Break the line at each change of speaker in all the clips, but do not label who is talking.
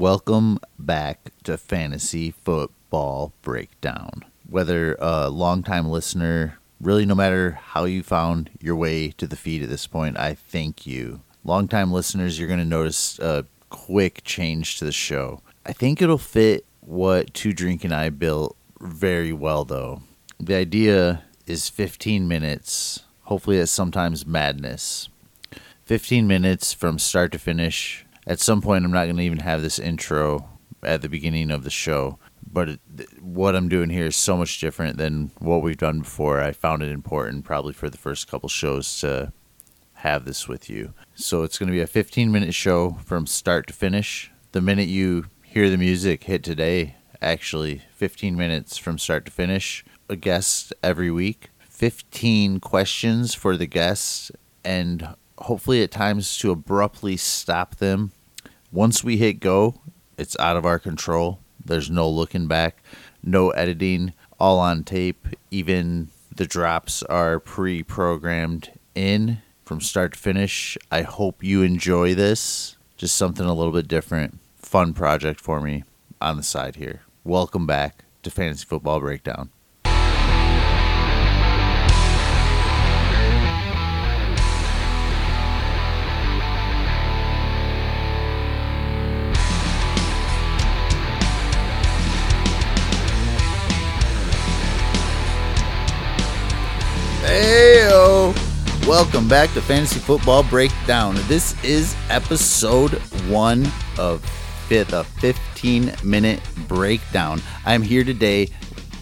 Welcome back to Fantasy Football Breakdown. Whether a longtime listener, really no matter how you found your way to the feed at this point, I thank you. Longtime listeners, you're going to notice a quick change to the show. I think it'll fit what Two Drink and I built very well, though. The idea is 15 minutes. Hopefully, it's sometimes madness. 15 minutes from start to finish. At some point, I'm not going to even have this intro at the beginning of the show. But it, what I'm doing here is so much different than what we've done before. I found it important, probably for the first couple shows, to have this with you. So it's going to be a 15 minute show from start to finish. The minute you hear the music hit today, actually 15 minutes from start to finish, a guest every week, 15 questions for the guests, and hopefully at times to abruptly stop them. Once we hit go, it's out of our control. There's no looking back, no editing, all on tape. Even the drops are pre programmed in from start to finish. I hope you enjoy this. Just something a little bit different. Fun project for me on the side here. Welcome back to Fantasy Football Breakdown. Welcome back to Fantasy Football Breakdown. This is episode one of the 15 minute breakdown. I'm here today,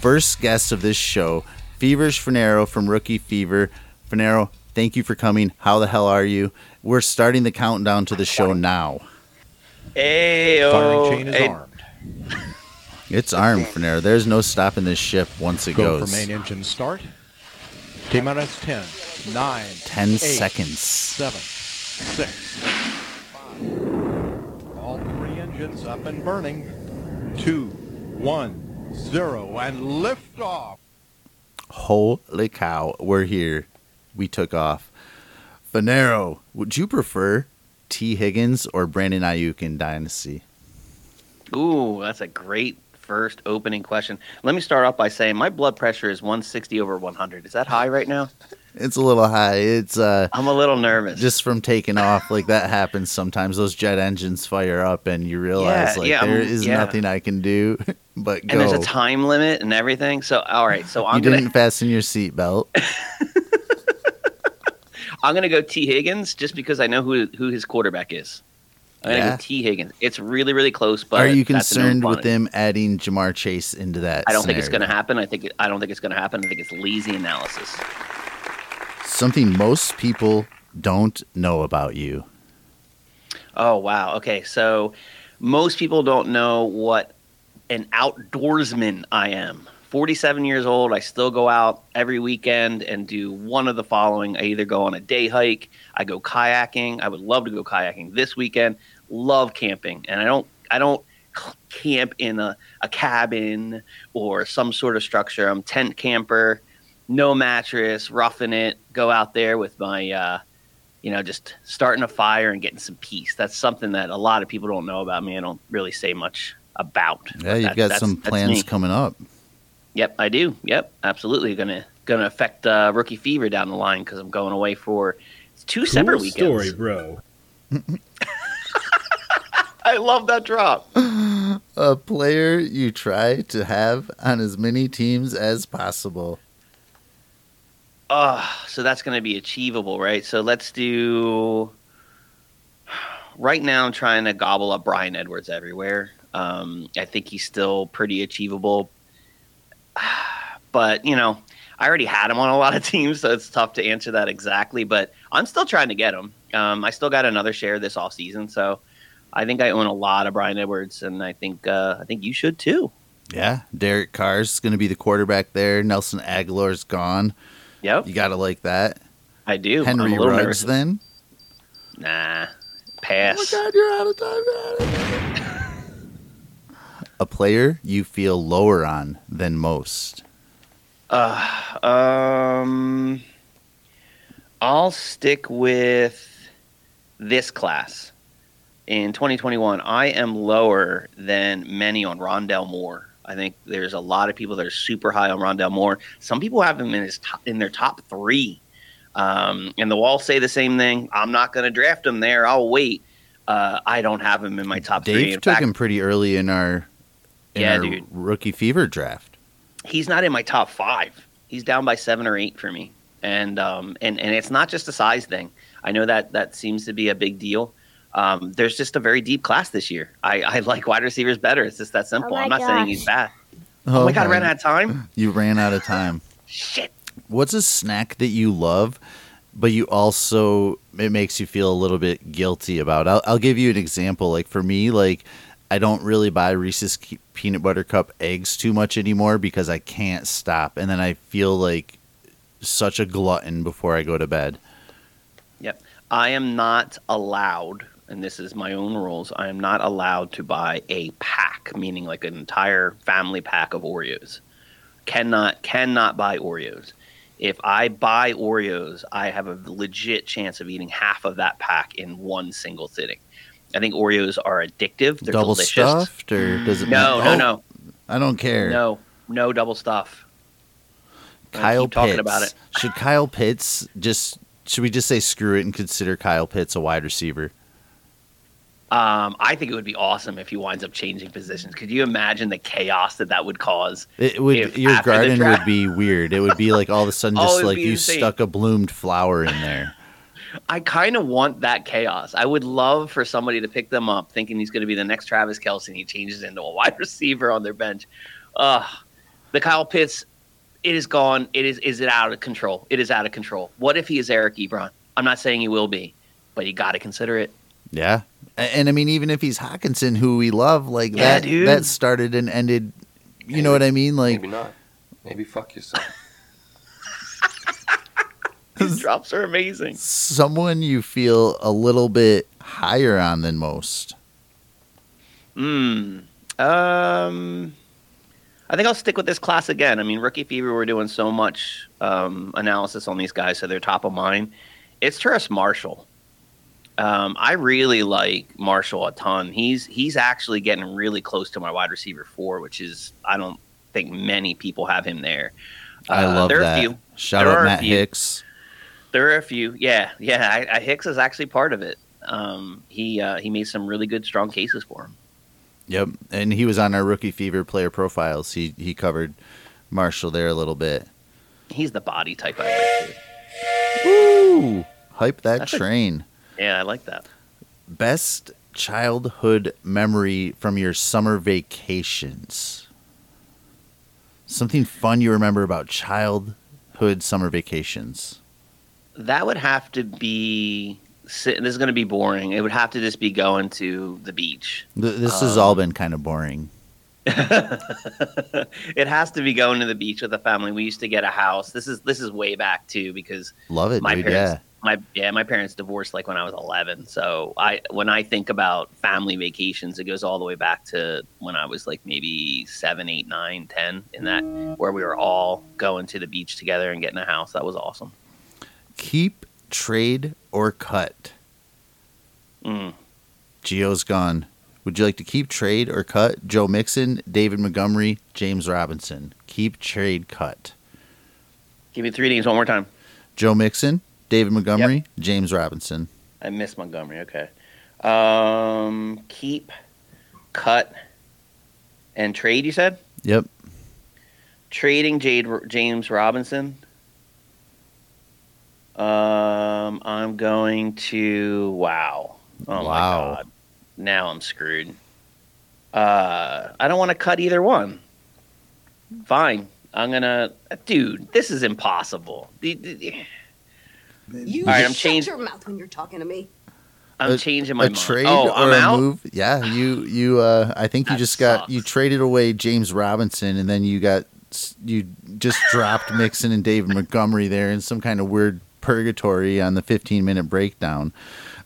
first guest of this show, Feverish Fanaro from Rookie Fever. Fanaro, thank you for coming. How the hell are you? We're starting the countdown to the show now.
Hey,
Firing chain is
hey.
armed.
It's armed, Fanaro. There's no stopping this ship once it
Go
goes.
for main engine start. T minus 10, 9,
10
eight,
seconds.
7, 6, All three engines up and burning. Two, one, zero, and lift off.
Holy cow, we're here. We took off. Fanaro, would you prefer T. Higgins or Brandon Aiyuk in Dynasty?
Ooh, that's a great first opening question. Let me start off by saying my blood pressure is 160 over 100. Is that high right now?
It's a little high. It's uh
I'm a little nervous.
just from taking off like that happens sometimes those jet engines fire up and you realize
Yeah,
like
yeah,
there
um,
is
yeah.
nothing I can do but
and
go.
there's a time limit and everything. So all right, so I'm
didn't
gonna
fasten your seatbelt.
I'm gonna go T Higgins just because I know who who his quarterback is. I'm gonna go T Higgins. It's really really close, but
Are you concerned with them adding Ja'Marr Chase into that?
I don't think it's gonna happen. I think it, I don't think it's gonna happen. I think it's lazy analysis.
Something most people don't know about you.
Oh wow. Okay, so most people don't know what an outdoorsman I am. 47 years old. I still go out every weekend and do one of the following. I either go on a day hike, I go kayaking. I would love to go kayaking this weekend. Love camping, and I don't I don't camp in a, a cabin or some sort of structure. I'm tent camper, no mattress, roughing it. Go out there with my uh, you know, just starting a fire and getting some peace. That's something that a lot of people don't know about me. I don't really say much about.
Yeah, you've
that-
got some plans coming up.
Yep, I do. Yep, absolutely. Gonna gonna affect uh, rookie fever down the line because I'm going away for two separate weekends.
story, bro.
I love that drop.
A player you try to have on as many teams as possible.
Uh, so that's going to be achievable, right? So let's do. Right now, I'm trying to gobble up Bryan Edwards everywhere. Um, I think he's still pretty achievable. But, you know, I already had him on a lot of teams, so it's tough to answer that exactly. But I'm still trying to get him. Um, I still got another share this off season, so I think I own a lot of Bryan Edwards, and I think uh, I think you should too.
Yeah, Derek Carr's going to be the quarterback there. Nelson Agholor's gone.
Yep,
You got to like that.
I do.
Henry Ruggs
nervous.
then.
Nah, pass.
Oh my God, you're out of time. Out of time. A player you feel lower on than most.
Uh, um, I'll stick with this class. In 2021, I am lower than many on Rondale Moore. I think there's a lot of people that are super high on Rondale Moore. Some people have him in his top, in their top three, um, and the Walls say the same thing. I'm not going to draft him there. I'll wait. Uh, I don't have him in my top
Dave
three. In
took
fact,
him pretty early in our in
Yeah,
our
dude.
rookie fever draft.
he's not in my top five. He's down by seven or eight for me, and um, and and it's not just a size thing. I know that that seems to be a big deal. Um, there's just a very deep class this year. I, I like wide receivers better. It's just that simple.
my
I'm not saying he's
gosh.
bad. Oh, my god, I
Okay.
ran out of time.
You ran out of time.
Shit.
What's a snack that you love, but you also it makes you feel a little bit guilty about? I'll, I'll give you an example. Like for me, like I don't really buy Reese's peanut butter cup eggs too much anymore because I can't stop, and then I feel like such a glutton before I go to bed.
Yep. I am not allowed, and this is my own rules. I am not allowed to buy a pack, meaning like an entire family pack of Oreos. Cannot cannot buy Oreos. If I buy Oreos, I have a legit chance of eating half of that pack in one single sitting. I think Oreos are addictive. They're
Double
delicious.
stuffed, or mm. does it?
No,
matter?
no,
Oh,
no,
I don't care.
no, no double stuff.
Kyle
keep talking about it.
Should Kyle Pitts just? Should we just say screw it and consider Kyle Pitts a wide receiver?
Um, I think it would be awesome if he winds up changing positions. Could you imagine the chaos that that would cause?
It would. Your garden would be weird. It would be like all of a sudden,
Oh,
just
it'd
like you
insane.
stuck a bloomed flower in there.
I kind of want that chaos. I would love for somebody to pick them up thinking he's going to be the next Travis Kelce and he changes into a wide receiver on their bench. Uh, the Kyle Pitts, it is gone. It is is it out of control? It is out of control. What if he is Eric Ebron? I'm not saying he will be, but you got to consider it.
Yeah, A- and, I mean, even if he's Hockenson, who we love, like
Yeah,
that,
dude.
that started and ended. You know what I mean? Like
Maybe not. Maybe fuck yourself.
These drops are amazing.
someone you feel a little bit higher on than most.
Hmm. Um. I think I'll stick with this class again. I mean, Rookie Fever, we're doing so much um, analysis on these guys, so they're top of mind. It's Terrace Marshall. Um, I really like Marshall a ton. He's he's actually getting really close to my wide receiver four, which is I don't think many people have him there.
I
Uh,
love
there Are
that.
a few.
Shout
There
out
are a
Matt
few.
Hicks.
There are a few. Yeah, yeah. I, I, Hicks is actually part of it. Um, he uh, he made some really good, strong cases for him.
Yep, and he was on our rookie fever player profiles. He he covered Marshall there a little bit.
He's the body type I like too.
Woo! Hype that
That's a-
train.
Yeah, I like that.
Best childhood memory from your summer vacations. Something fun you remember about childhood summer vacations.
That would have to be. This is going to be boring. It would have to just be going to the beach.
Th- This has
Um,
all been kind of boring.
it has to be going to the beach with the family. We used to get a house. This is this is way back too because
Love it,
my
dude.
parents
Yeah.
My yeah my parents divorced like when I was 11. So I when I think about family vacations, it goes all the way back to when I was like maybe seven, eight, nine, ten. In that where we were all going to the beach together and getting a house. That was awesome.
Keep, trade, or cut.
Mm.
Geo's gone. Would you like to keep, trade, or cut? Joe Mixon, David Montgomery, James Robinson. Keep, trade, cut.
Give me three names one more time.
Joe Mixon, David Montgomery, James Robinson.
I missed Montgomery. Okay. Um, keep, cut, and trade. You said
Yep.
trading Jade James Robinson. Um, I'm going to wow. Oh
Wow.
my god! Now I'm screwed. Uh, I don't want to cut either one. Fine. I'm gonna, dude. This is impossible. The- the-
You
All right, I'm
shut
changed-
your mouth when you're talking to me.
I'm
A-
changing my
a
mind.
trade
oh,
or
I'm
a
out.
move? Yeah, you you. Uh, I think you
That
just got
sucks.
you traded away James Robinson, and then you got you just dropped Mixon and David Montgomery there in some kind of weird purgatory on the 15 minute breakdown.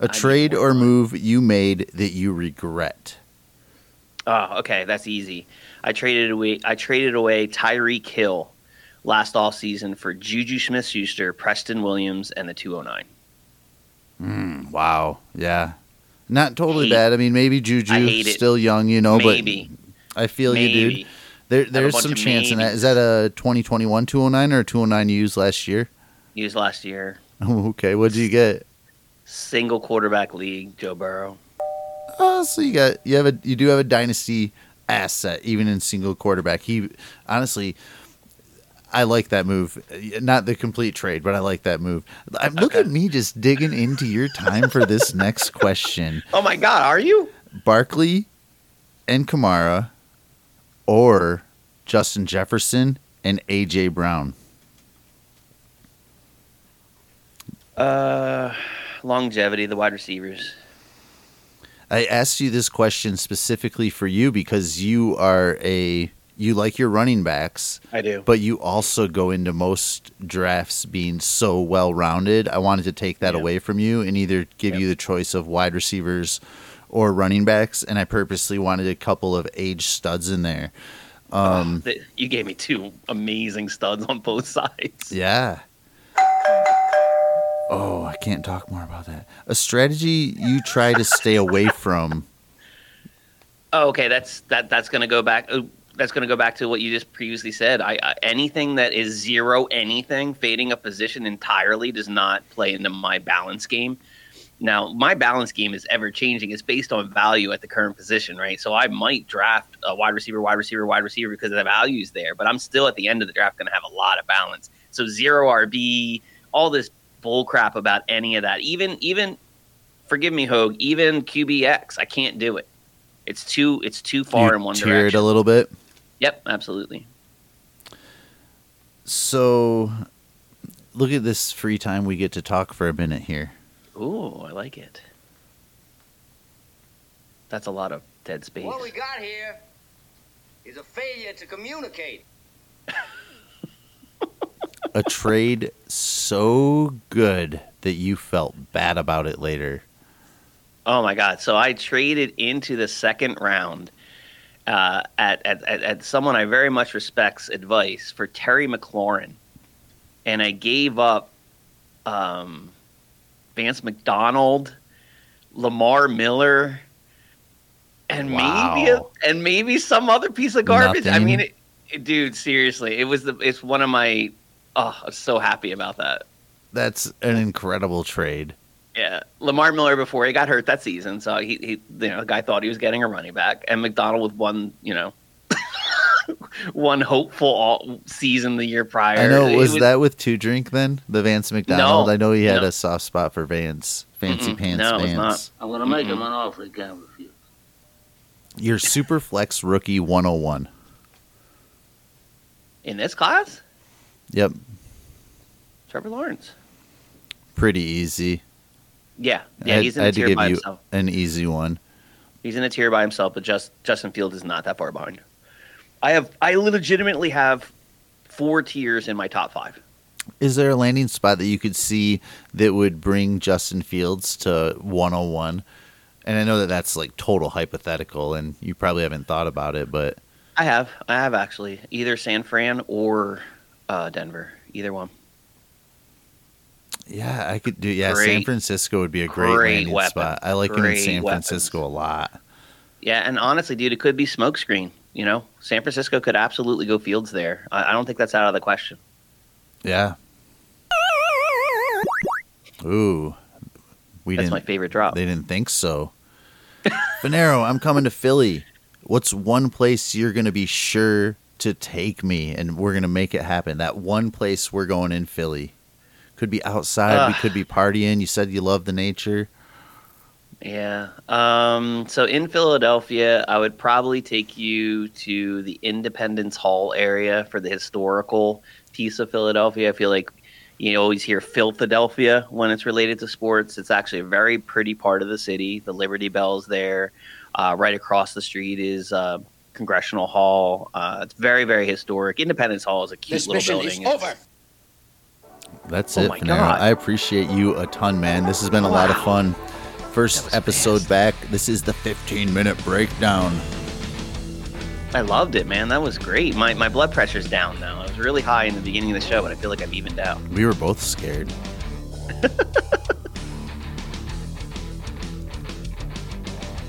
A
I
trade or
time.
move you made that you regret.
Oh, okay, that's easy. I traded away. I traded away Tyreek Hill last off season for Juju Smith-Schuster, Preston Williams, and the 209.
Mm, wow. Yeah. Not totally
Hate-
bad. I mean, maybe Juju
I hate it.
still young, you know,
Maybe.
but I feel you, dude. There, there's some chance in that. Is that a 2021 209 or a 209 you used last year?
Used last year.
okay, what did you get?
Single quarterback league, Joe Burrow.
Oh, so you got you have a you do have a dynasty asset even in single quarterback. He honestly, I like that move. Not the complete trade, but I like that move. I, look
Okay.
at me just digging into your time for this next question.
Oh my God, are you?
Barkley and Kamara, or Justin Jefferson and AJ Brown.
Uh, longevity, the wide receivers.
I asked you this question specifically for you because you are a you like your running backs,
I do.
but you also go into most drafts being so well rounded. I wanted to take that
Yeah.
away from you and either give
Yep.
you the choice of wide receivers or running backs, and I purposely wanted a couple of age studs in there. Um,
Th- you gave me two amazing studs on both sides.
Yeah. Oh, I can't talk more about that. A strategy you try to stay away from.
Oh, okay, that's that. That's gonna go back. Uh, that's gonna go back to what you just previously said. I, I anything that is zero anything, fading a position entirely does not play into my balance game. Now, my balance game is ever changing. It's based on value at the current position, right? So I might draft a wide receiver, wide receiver, wide receiver because the value is there, but I'm still at the end of the draft going to have a lot of balance. So zero RB, all this bull crap about any of that. Even even forgive me, Hogue, even QBX, I can't do it. It's too it's too far
you
in one
tiered
direction.
a little bit.
Yep, absolutely.
So, look at this free time we get to talk for a minute here.
Ooh, I like it. That's a lot of dead space.
What we got here is a failure to communicate.
A trade so good that you felt bad about it later.
Oh my god! So I traded into the second round uh, at, at at someone I very much respect's advice for Terry McLaurin, and I gave up um, Vance McDonald, Lamar Miller, and maybe
Wow.
and maybe some other piece of garbage. I mean, it, it- dude, seriously, it was the it's one of my. Oh, I'm so happy about that.
That's an incredible trade.
Yeah, Lamar Miller before he got hurt that season, so he, he you know the guy thought he was getting a running back, and McDonald with one you know one hopeful all season the year prior.
I know.
It
Was, that with two drink then? The Vance McDonald.
No,
I know he had
no.
a soft spot for Vance. Fancy
Mm-mm,
pants
no, it's
Vance.
I'm gonna make him
Mm-mm.
an offer he can't refuse.
Your super flex rookie 101.
in this class?
Yep.
Trevor Lawrence.
Pretty easy.
Yeah, yeah, he's in a
had to
tier by himself.
an easy one.
He's in a tier by himself, but just Justin Fields is not that far behind. I have I legitimately have four tiers in my top five.
Is there a landing spot that you could see that would bring Justin Fields to 101? And I know that that's like total hypothetical, and you probably haven't thought about it, but
I have I have actually either San Fran or uh, Denver, either one.
Yeah, I could do. Yeah, San Francisco would be a great,
great
landing spot. I like him in San
weapons.
Francisco a lot.
Yeah, and honestly, dude, it could be smokescreen. You know, San Francisco could absolutely go Fields there. I, I don't think that's out of the question.
Yeah. Ooh, we
That's my favorite drop.
They didn't think so. Fanaro, I'm coming to Philly. What's one place you're going to be sure to take me and we're going to make it happen? That one place we're going in Philly. Could be outside, we could be partying. You said you love the nature.
Yeah. Um, so in Philadelphia, I would probably take you to the Independence Hall area for the historical piece of Philadelphia. I feel like you always hear Philadelphia when it's related to sports. It's actually a very pretty part of the city. The Liberty Bell's there. Uh, right across the street is uh, Congressional Hall. Uh, it's very, very historic. Independence Hall is a cute
This
little
mission
building.
is
It's-
over.
That's
Oh
it.
God.
I appreciate you a ton, man. This has been a lot of fun. First episode
fast.
back. This is the 15 minute breakdown.
I loved it, man. That was great. My, my blood pressure's down now. I was really high in the beginning of the show, but I feel like I've evened out.
We were both scared.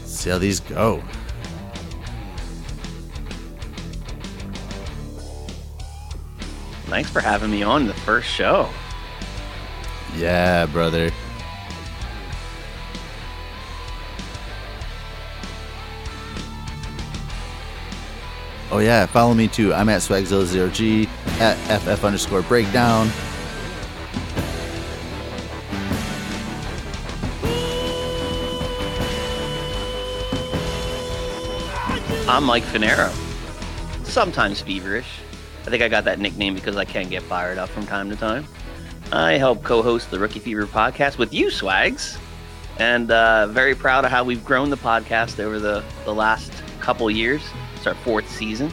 See how these go.
Thanks for having me on the first show.
Yeah, brother. Oh yeah, follow me too. I'm at swagzilla0g at ff underscore breakdown.
I'm Mike Fanaro. Sometimes feverish. I think I got that nickname because I can get fired up from time to time. I help co-host the Rookie Fever podcast with you, Swags, and uh, very proud of how we've grown the podcast over the, the last couple years. It's our fourth season.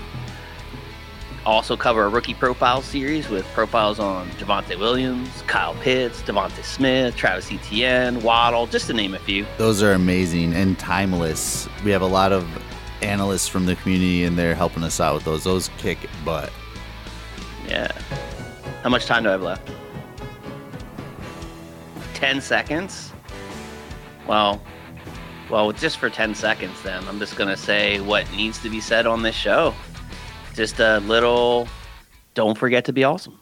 Also cover a rookie profile series with profiles on Javonte Williams, Kyle Pitts, DeVonta Smith, Travis Etienne, Waddle, just to name a few.
Those are amazing and timeless. We have a lot of analysts from the community in there helping us out with those. Those kick butt.
Yeah. How much time do I have left? 10 seconds? Well, well, just for 10 seconds then. I'm just going to say what needs to be said on this show. Just a little don't forget to be awesome.